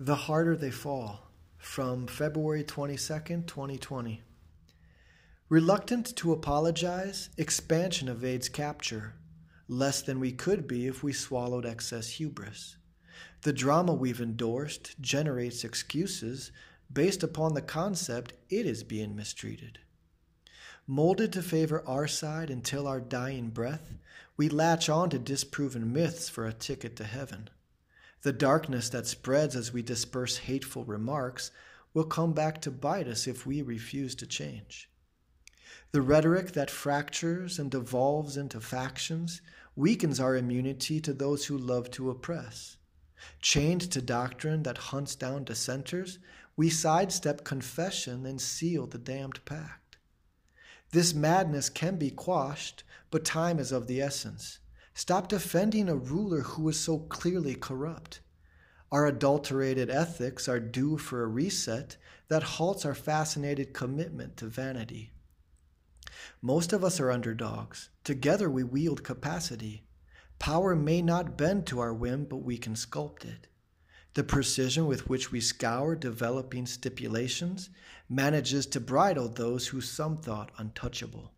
the harder they fall. From February 22nd, 2020. Reluctant to apologize, expansion evades capture, less than we could be if we swallowed excess hubris. The drama we've endorsed generates excuses based upon the concept it is being mistreated. Molded to favor our side until our dying breath, we latch on to disproven myths for a ticket to heaven. The darkness that spreads as we disperse hateful remarks will come back to bite us if we refuse to change. The rhetoric that fractures and devolves into factions weakens our immunity to those who love to oppress. Chained to doctrine that hunts down dissenters, we sidestep confession and seal the damned pact. This madness can be quashed, but time is of the essence. Stop defending a ruler who is so clearly corrupt. Our adulterated ethics are due for a reset that halts our fascinated commitment to vanity. Most of us are underdogs. Together we wield capacity. Power may not bend to our whim, but we can sculpt it. The precision with which we scour developing stipulations manages to bridle those who some thought untouchable.